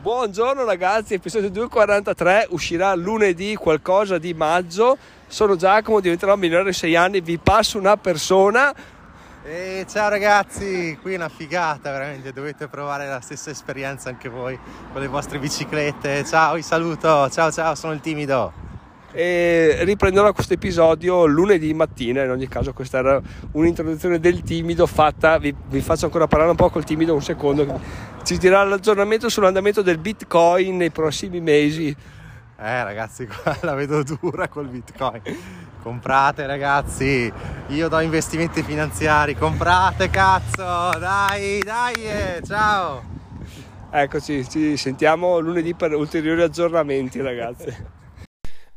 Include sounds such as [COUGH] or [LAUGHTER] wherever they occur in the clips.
Buongiorno ragazzi, episodio 243 uscirà lunedì qualcosa di maggio. Sono Giacomo, diventerò migliore 6 anni, vi passo una persona. E ciao ragazzi, qui è una figata veramente, dovete provare la stessa esperienza anche voi con le vostre biciclette. Ciao, vi saluto, ciao ciao, sono il timido e riprenderò questo episodio lunedì mattina in ogni caso questa era un'introduzione del timido fatta vi, vi, faccio ancora parlare un po' col timido un secondo ci dirà l'aggiornamento sull'andamento del bitcoin nei prossimi mesi. Eh ragazzi [LAUGHS] qua la vedo dura col bitcoin. Comprate ragazzi. Io do investimenti finanziari. Comprate cazzo. Dai dai eh, ciao. Eccoci ci sentiamo lunedì per ulteriori aggiornamenti ragazzi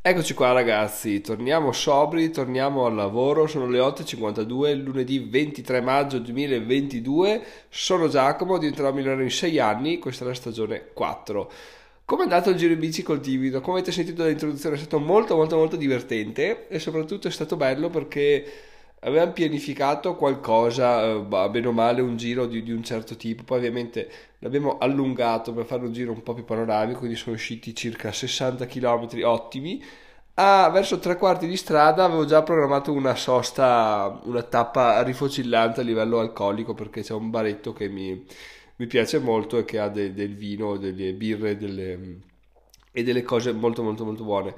Eccoci qua ragazzi, torniamo sobri, torniamo al lavoro, sono le 8.52, lunedì 23 maggio 2022, sono Giacomo, diventerò migliore in 6 anni, questa è la stagione 4. Come è andato il giro in bici col timido? Come avete sentito dall'introduzione è stato molto molto molto divertente e soprattutto è stato bello perché avevamo pianificato qualcosa, eh, bene o male, un giro di, di, un certo tipo, poi ovviamente l'abbiamo allungato per fare un giro un po' più panoramico, quindi sono usciti circa 60 km ottimi. Ah, verso tre quarti di strada avevo già programmato una sosta, una tappa rifocillante a livello alcolico perché c'è un baretto che mi, mi piace molto e che ha de, del vino, delle birre delle, e delle cose molto molto molto buone.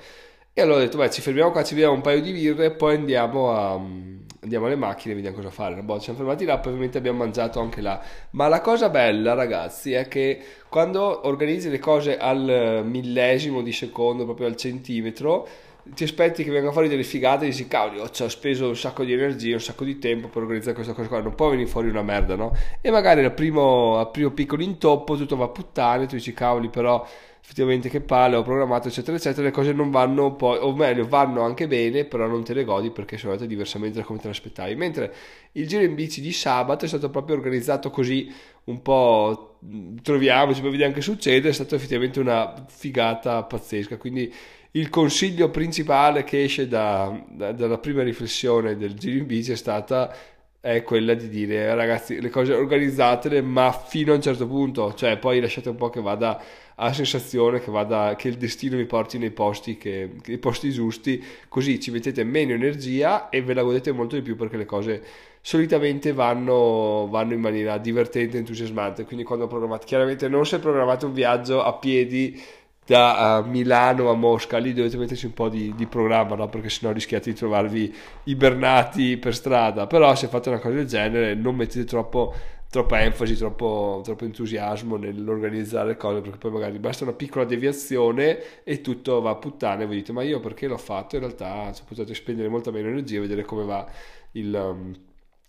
E allora ho detto, beh, ci fermiamo qua, ci beviamo un paio di birre e poi andiamo, a, andiamo alle macchine e vediamo cosa fare. Boh, ci siamo fermati là, poi ovviamente abbiamo mangiato anche là. Ma la cosa bella, ragazzi, è che quando organizzi le cose al millesimo di secondo, proprio al centimetro, ti aspetti che vengano fuori delle figate e dici cavoli ci ho speso un sacco di energia un sacco di tempo per organizzare questa cosa qua non può venire fuori una merda no? e magari al primo, al primo piccolo intoppo tutto va a puttane tu dici cavoli però effettivamente che palle ho programmato eccetera eccetera le cose non vanno poi o meglio vanno anche bene però non te le godi perché sono andate diversamente da come te l'aspettavi. Mentre il giro in bici di sabato è stato proprio organizzato così un po' troviamoci poi vediamo che succede è stata effettivamente una figata pazzesca. Quindi il consiglio principale che esce da, da, dalla prima riflessione del giro in bici è stata è quella di dire ragazzi le cose organizzatele ma fino a un certo punto cioè poi lasciate un po' che vada la sensazione che, vada, che il destino vi porti nei posti, che, nei posti giusti, così ci mettete meno energia e ve la godete molto di più perché le cose solitamente vanno, vanno in maniera divertente entusiasmante. Quindi quando programmate, chiaramente non se programmate un viaggio a piedi da uh, Milano a Mosca, lì dovete metterci un po' di, di programma, no? perché sennò rischiate di trovarvi ibernati per strada. Però se fate una cosa del genere non mettete troppo troppa enfasi, troppo, troppo, entusiasmo nell'organizzare le cose, perché poi magari basta una piccola deviazione e tutto va a puttane. Voi dite, ma io perché l'ho fatto? In realtà potete spendere molta meno energia e vedere come va il. Um,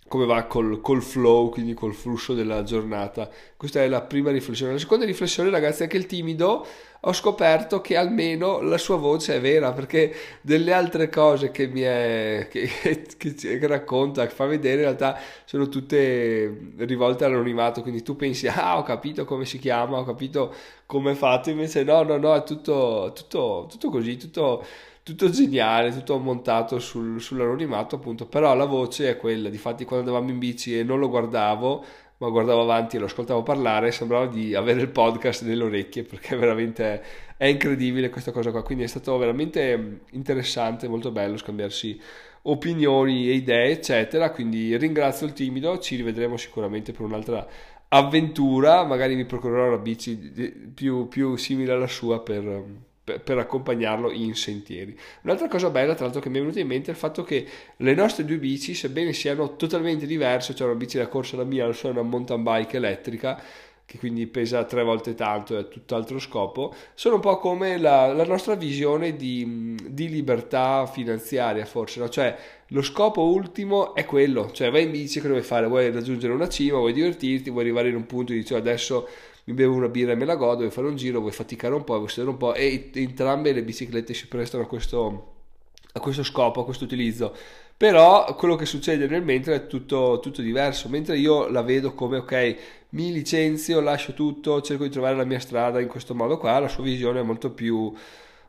come va col, col, flow, quindi col flusso della giornata. Questa è la prima riflessione. La seconda riflessione, ragazzi, è che il timido ho scoperto che almeno la sua voce è vera, perché delle altre cose che mi è, che, [LAUGHS] che, che racconta, che fa vedere, in realtà sono tutte rivolte all'anonimato, quindi tu pensi, ah, ho capito come si chiama, ho capito come è fatto, invece no, no, no, è tutto, tutto, tutto così, tutto tutto geniale, tutto montato sul, sull'anonimato appunto, però la voce è quella, difatti quando andavamo in bici e non lo guardavo, ma guardavo avanti e lo ascoltavo parlare, sembrava di avere il podcast nelle orecchie perché veramente è incredibile questa cosa qua, quindi è stato veramente interessante, molto bello scambiarsi opinioni e idee eccetera, quindi ringrazio il timido, ci rivedremo sicuramente per un'altra avventura, magari mi procurerò una bici più, più simile alla sua per per, accompagnarlo in sentieri. Un'altra cosa bella, tra l'altro, che mi è venuta in mente è il fatto che le nostre due bici, sebbene siano totalmente diverse, cioè una bici da corsa la mia, la sua è una mountain bike elettrica, che quindi pesa tre volte tanto e ha tutt'altro scopo, sono un po' come la, la nostra visione di, di, libertà finanziaria, forse, no? cioè lo scopo ultimo è quello, cioè vai in bici, cosa vuoi fare? Vuoi raggiungere una cima, vuoi divertirti, vuoi arrivare in un punto e dici adesso mi bevo una birra e me la godo, vuoi fare un giro, vuoi faticare un po', vuoi sedere un po' e entrambe le biciclette si prestano a questo, a questo scopo, a questo utilizzo. Però quello che succede nel mentre è tutto, tutto diverso, mentre io la vedo come ok, mi licenzio, lascio tutto, cerco di trovare la mia strada in questo modo qua, la sua visione è molto più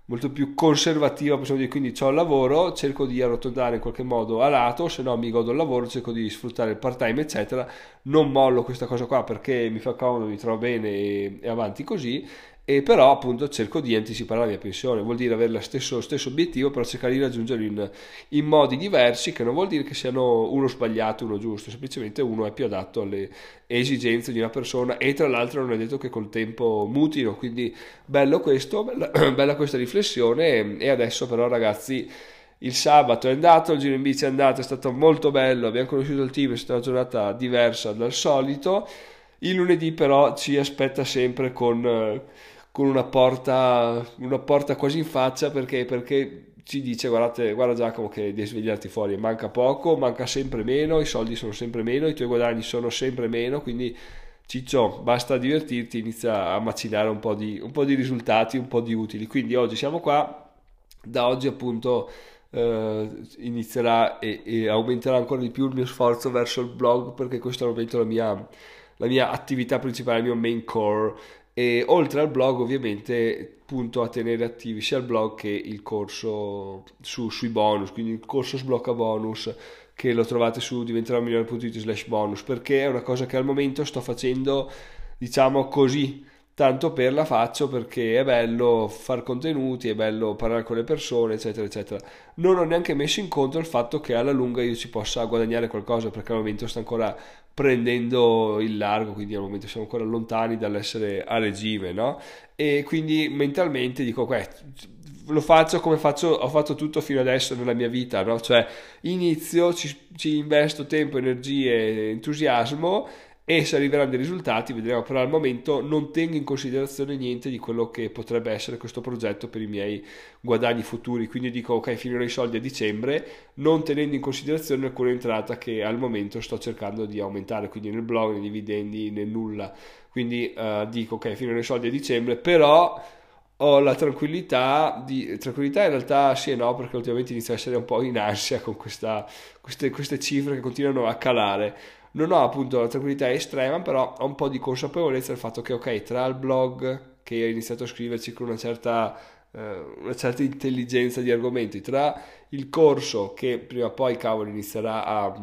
molto più conservativa, possiamo dire, quindi ho il lavoro, cerco di arrotondare in qualche modo a lato, se no mi godo il lavoro, cerco di sfruttare il part time, eccetera, non mollo questa cosa qua perché mi fa comodo, mi trovo bene e, e avanti così e però appunto cerco di anticipare la mia pensione, vuol dire avere lo stesso, stesso obiettivo, però cercare di raggiungerlo in, in, modi diversi, che non vuol dire che siano uno sbagliato, uno giusto, semplicemente uno è più adatto alle esigenze di una persona e tra l'altro non è detto che col tempo mutino, quindi bello questo, bella, [CLEARS THROAT] bella questa riflessione. E adesso però ragazzi il sabato è andato, il giro in bici è andato, è stato molto bello, abbiamo conosciuto il team, è stata una giornata diversa dal solito. Il lunedì però ci aspetta sempre con, con una, porta, una porta quasi in faccia perché, perché ci dice guardate, guarda Giacomo che devi svegliarti fuori, manca poco, manca sempre meno, i soldi sono sempre meno, i tuoi guadagni sono sempre meno, quindi Ciccio, basta divertirti, inizia a macinare un po' di, un po di risultati, un po' di utili. Quindi oggi siamo qua, da oggi appunto eh, inizierà e, e, aumenterà ancora di più il mio sforzo verso il blog perché questo è al momento la mia, la mia attività principale, il mio main core e oltre al blog ovviamente punto a tenere attivi sia il blog che il corso su, sui bonus, quindi il corso sblocca bonus che lo trovate su diventerò migliore.it slash bonus perché è una cosa che al momento sto facendo diciamo così tanto per la faccio perché è bello fare contenuti, è bello parlare con le persone, eccetera, eccetera. Non ho neanche messo in conto il fatto che alla lunga io ci possa guadagnare qualcosa perché al momento sto ancora prendendo il largo, quindi al momento siamo ancora lontani dall'essere a regime, no? E quindi mentalmente dico, beh, lo faccio come faccio, ho fatto tutto fino adesso nella mia vita, no? Cioè inizio, ci, ci investo tempo, energie, entusiasmo e se arriveranno dei risultati vedremo però al momento non tengo in considerazione niente di quello che potrebbe essere questo progetto per i miei guadagni futuri. Quindi dico ok finirò i soldi a dicembre non tenendo in considerazione alcuna entrata che al momento sto cercando di aumentare quindi nel blog, nei dividendi, nel nulla. Quindi uh, dico ok finirò i soldi a dicembre però ho la tranquillità di tranquillità in realtà sì e no perché ultimamente inizio a essere un po' in ansia con questa, queste, queste cifre che continuano a calare non ho appunto la tranquillità estrema, però ho un po' di consapevolezza del fatto che, ok, tra il blog che ho iniziato a scriverci con una certa, eh, una certa intelligenza di argomenti, tra il corso che prima o poi, cavolo, inizierà a,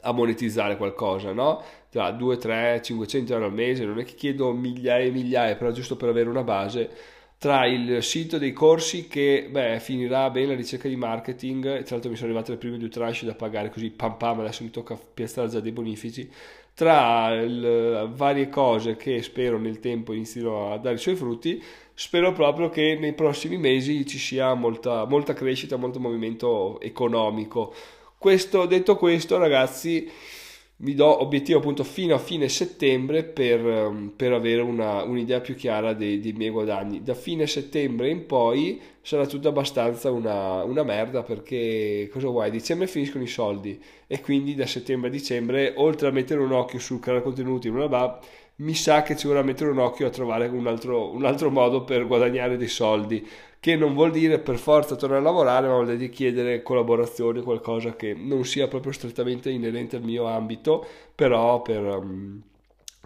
a monetizzare qualcosa, no? Tra 2, 3, 500 euro al mese, non è che chiedo migliaia e migliaia, però giusto per avere una base tra il sito dei corsi che beh, finirà bene la ricerca di marketing, tra l'altro mi sono arrivate le prime due tranche da pagare così pam pam, adesso mi tocca piazzare già dei bonifici, tra il, varie cose che spero nel tempo inizino a dare i suoi frutti, spero proprio che nei prossimi mesi ci sia molta, molta crescita, molto movimento economico. Questo, detto questo ragazzi mi do obiettivo appunto fino a fine settembre per, ehm, per avere una, un'idea più chiara dei, dei, miei guadagni. Da fine settembre in poi sarà tutto abbastanza una, una merda perché cosa vuoi? Dicembre finiscono i soldi e quindi da settembre a dicembre oltre a mettere un occhio sul creare contenuti, bla bla, mi sa che ci vorrà mettere un occhio a trovare un altro, un altro modo per guadagnare dei soldi che non vuol dire per forza tornare a lavorare, ma vuol dire chiedere collaborazioni, qualcosa che non sia proprio strettamente inerente al mio ambito, però per, um,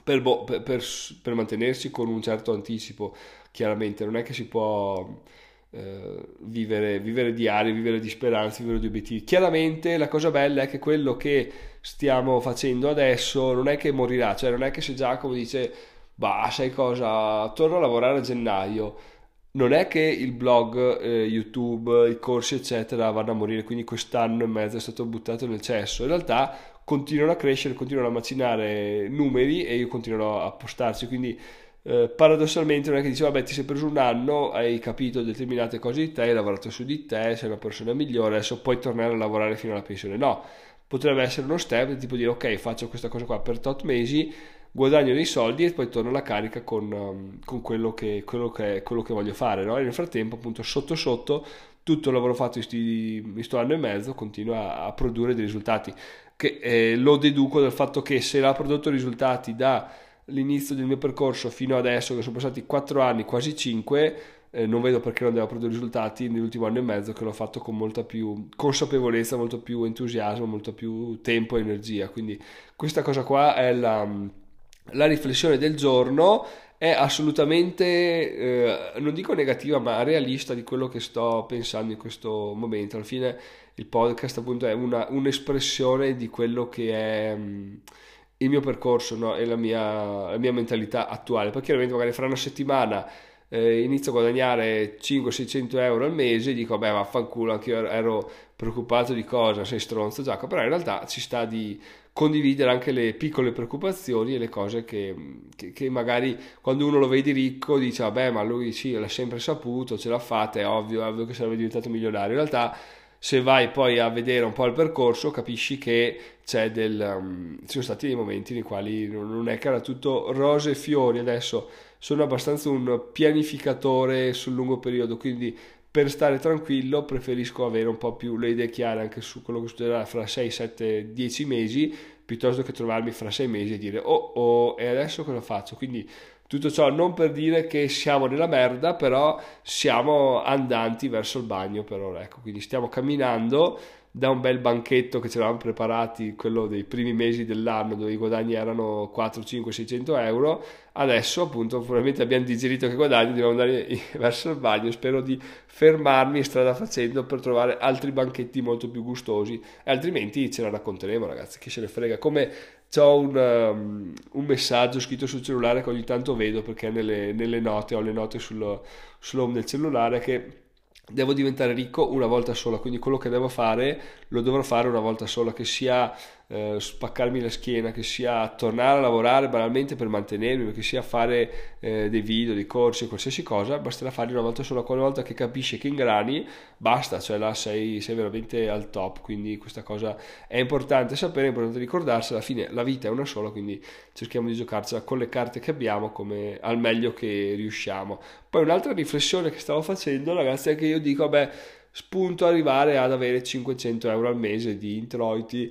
per, boh, per, per mantenersi con un certo anticipo, chiaramente. Non è che si può... Uh, vivere, vivere diario, vivere di speranze, vivere di obiettivi. Chiaramente la cosa bella è che quello che stiamo facendo adesso non è che morirà, cioè non è che se Giacomo dice, bah, sai cosa, torno a lavorare a gennaio non è che il blog, eh, YouTube, i corsi eccetera vanno a morire, quindi quest'anno e mezzo è stato buttato nel cesso. In realtà continuano a crescere, continuano a macinare numeri e io continuerò a postarci, quindi eh, paradossalmente non è che dici vabbè ti sei preso un anno, hai capito determinate cose di te, hai lavorato su di te, sei una persona migliore, adesso puoi tornare a lavorare fino alla pensione. No, potrebbe essere uno step tipo dire ok faccio questa cosa qua per tot mesi guadagno dei soldi e poi torno alla carica con, um, con quello, che, quello, che, quello, che, voglio fare. No? E nel frattempo, appunto, sotto sotto, tutto il lavoro fatto in questo anno e mezzo continua a, produrre dei risultati. Che eh, lo deduco dal fatto che se ha prodotto risultati dall'inizio del mio percorso fino adesso, che sono passati 4 anni, quasi 5, eh, non vedo perché non devo produrre risultati nell'ultimo anno e mezzo che l'ho fatto con molta più consapevolezza, molto più entusiasmo, molto più tempo e energia. Quindi questa cosa qua è la la riflessione del giorno è assolutamente, eh, non dico negativa, ma realista di quello che sto pensando in questo momento. Alla fine il podcast appunto è una, un'espressione di quello che è, mm, il mio percorso no? e la mia, la mia, mentalità attuale. Poi chiaramente magari fra una settimana eh, inizio a guadagnare 500-600 euro al mese e dico, beh, vaffanculo, anche io ero preoccupato di cosa, sei stronzo Giacomo, però in realtà ci sta di condividere anche le piccole preoccupazioni e le cose che, che, che magari quando uno lo vede ricco dice, vabbè, ma lui sì, l'ha sempre saputo, ce l'ha fatta, è ovvio, è ovvio che sarebbe diventato milionario. In realtà se vai poi a vedere un po' il percorso capisci che c'è del, um, ci sono stati dei momenti nei quali non è che era tutto rose e fiori. Adesso sono abbastanza un pianificatore sul lungo periodo quindi per stare tranquillo preferisco avere un po' più le idee chiare anche su quello che succederà fra 6, 7, 10 mesi piuttosto che trovarmi fra 6 mesi e dire oh oh e adesso cosa faccio? Quindi tutto ciò non per dire che siamo nella merda, però siamo andanti verso il bagno per ora, ecco, quindi stiamo camminando da un bel banchetto che ci eravamo preparati, quello dei primi mesi dell'anno dove i guadagni erano 4, 5, 600 euro, adesso appunto probabilmente abbiamo digerito che guadagni, dobbiamo andare [LAUGHS] verso il bagno, spero di fermarmi strada facendo per trovare altri banchetti molto più gustosi, altrimenti ce la racconteremo ragazzi, chi se ne frega, come ho un, um, un, messaggio scritto sul cellulare che ogni tanto vedo perché nelle, nelle note ho le note sul, sull'home del cellulare che devo diventare ricco una volta sola, quindi quello che devo fare lo dovrò fare una volta sola, che sia eh, spaccarmi la schiena, che sia tornare a lavorare banalmente per mantenermi, che sia fare eh, dei video, dei corsi, qualsiasi cosa, basterà farli una volta sola, quella volta che capisci che ingrani, basta, cioè là sei, sei veramente al top, quindi questa cosa è importante sapere, è importante ricordarsi, alla fine la vita è una sola, quindi cerchiamo di giocarcela con le carte che abbiamo come al meglio che riusciamo. Poi un'altra riflessione che stavo facendo, ragazzi, è che io dico, beh, spunto arrivare ad avere 500 euro al mese di introiti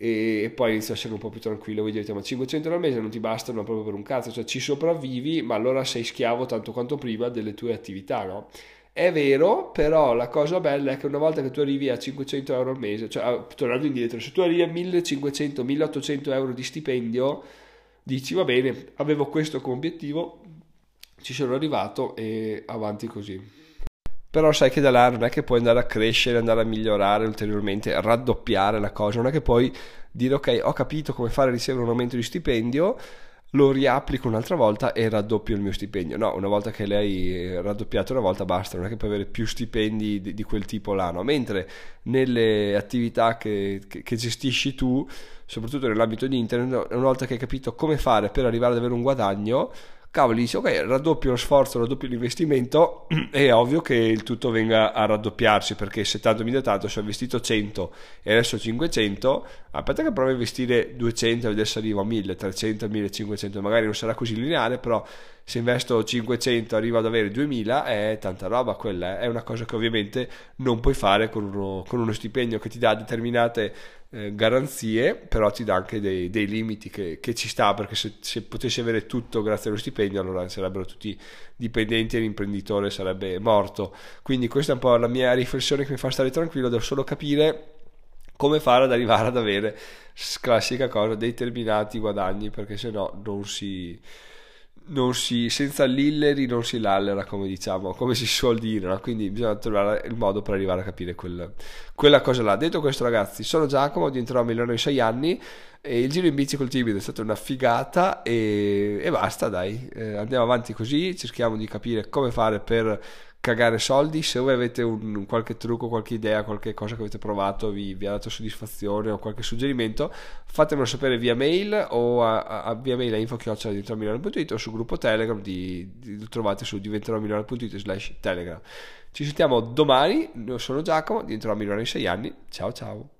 e, poi inizio a essere un po' più tranquillo voi direte ma 500 euro al mese non ti bastano proprio per un cazzo cioè ci sopravvivi ma allora sei schiavo tanto quanto prima delle tue attività no? è vero però la cosa bella è che una volta che tu arrivi a 500 euro al mese cioè tornando indietro se tu arrivi a 1500 1800 euro di stipendio dici va bene avevo questo come obiettivo ci sono arrivato e avanti così però sai che da là non è che puoi andare a crescere, andare a migliorare ulteriormente, raddoppiare la cosa, non è che puoi dire ok ho capito come fare a ricevere un aumento di stipendio, lo riapplico un'altra volta e raddoppio il mio stipendio. No, una volta che l'hai raddoppiato una volta basta, non è che puoi avere più stipendi di, di quel tipo là, no? Mentre nelle attività che, che, che, gestisci tu, soprattutto nell'ambito di internet, una volta che hai capito come fare per arrivare ad avere un guadagno, cavoli, dici ok, raddoppio lo sforzo, raddoppio l'investimento, [CLEARS THROAT] è ovvio che il tutto venga a raddoppiarsi perché se tanto mi da tanto, se ho investito 100 e adesso 500, aspetta che provo a investire 200 e se arrivo a 1000, 300, 1500, magari non sarà così lineare, però se investo 500 arrivo ad avere 2000 è tanta roba quella, è una cosa che ovviamente non puoi fare con uno, con uno stipendio che ti dà determinate eh, garanzie, però ti dà anche dei, dei limiti che, che, ci sta, perché se, se, potessi avere tutto grazie allo stipendio, allora sarebbero tutti dipendenti e l'imprenditore sarebbe morto. Quindi questa è un po' la mia riflessione che mi fa stare tranquillo, devo solo capire come fare ad arrivare ad avere classica cosa determinati guadagni perché se no non si si, senza l'illeri non si lallera, come diciamo, come si suol dire, no? quindi bisogna trovare il modo per arrivare a capire quel, quella cosa là. Detto questo, ragazzi, sono Giacomo, diventerò milionario in 6 anni. E il giro in bici col timido è stata una figata e, e basta, dai. Eh, andiamo avanti così, cerchiamo di capire come fare per cagare soldi. Se voi avete un, qualche trucco, qualche idea, qualche cosa che avete provato, vi, vi ha dato soddisfazione o qualche suggerimento, fatemelo sapere via mail o a, a, a via mail a info.diventeromilionario.it o sul gruppo Telegram, di, di, lo trovate su diventeromilionario.it slash Telegram. Ci sentiamo domani, io sono Giacomo, diventerò milionario in 6 anni. Ciao ciao.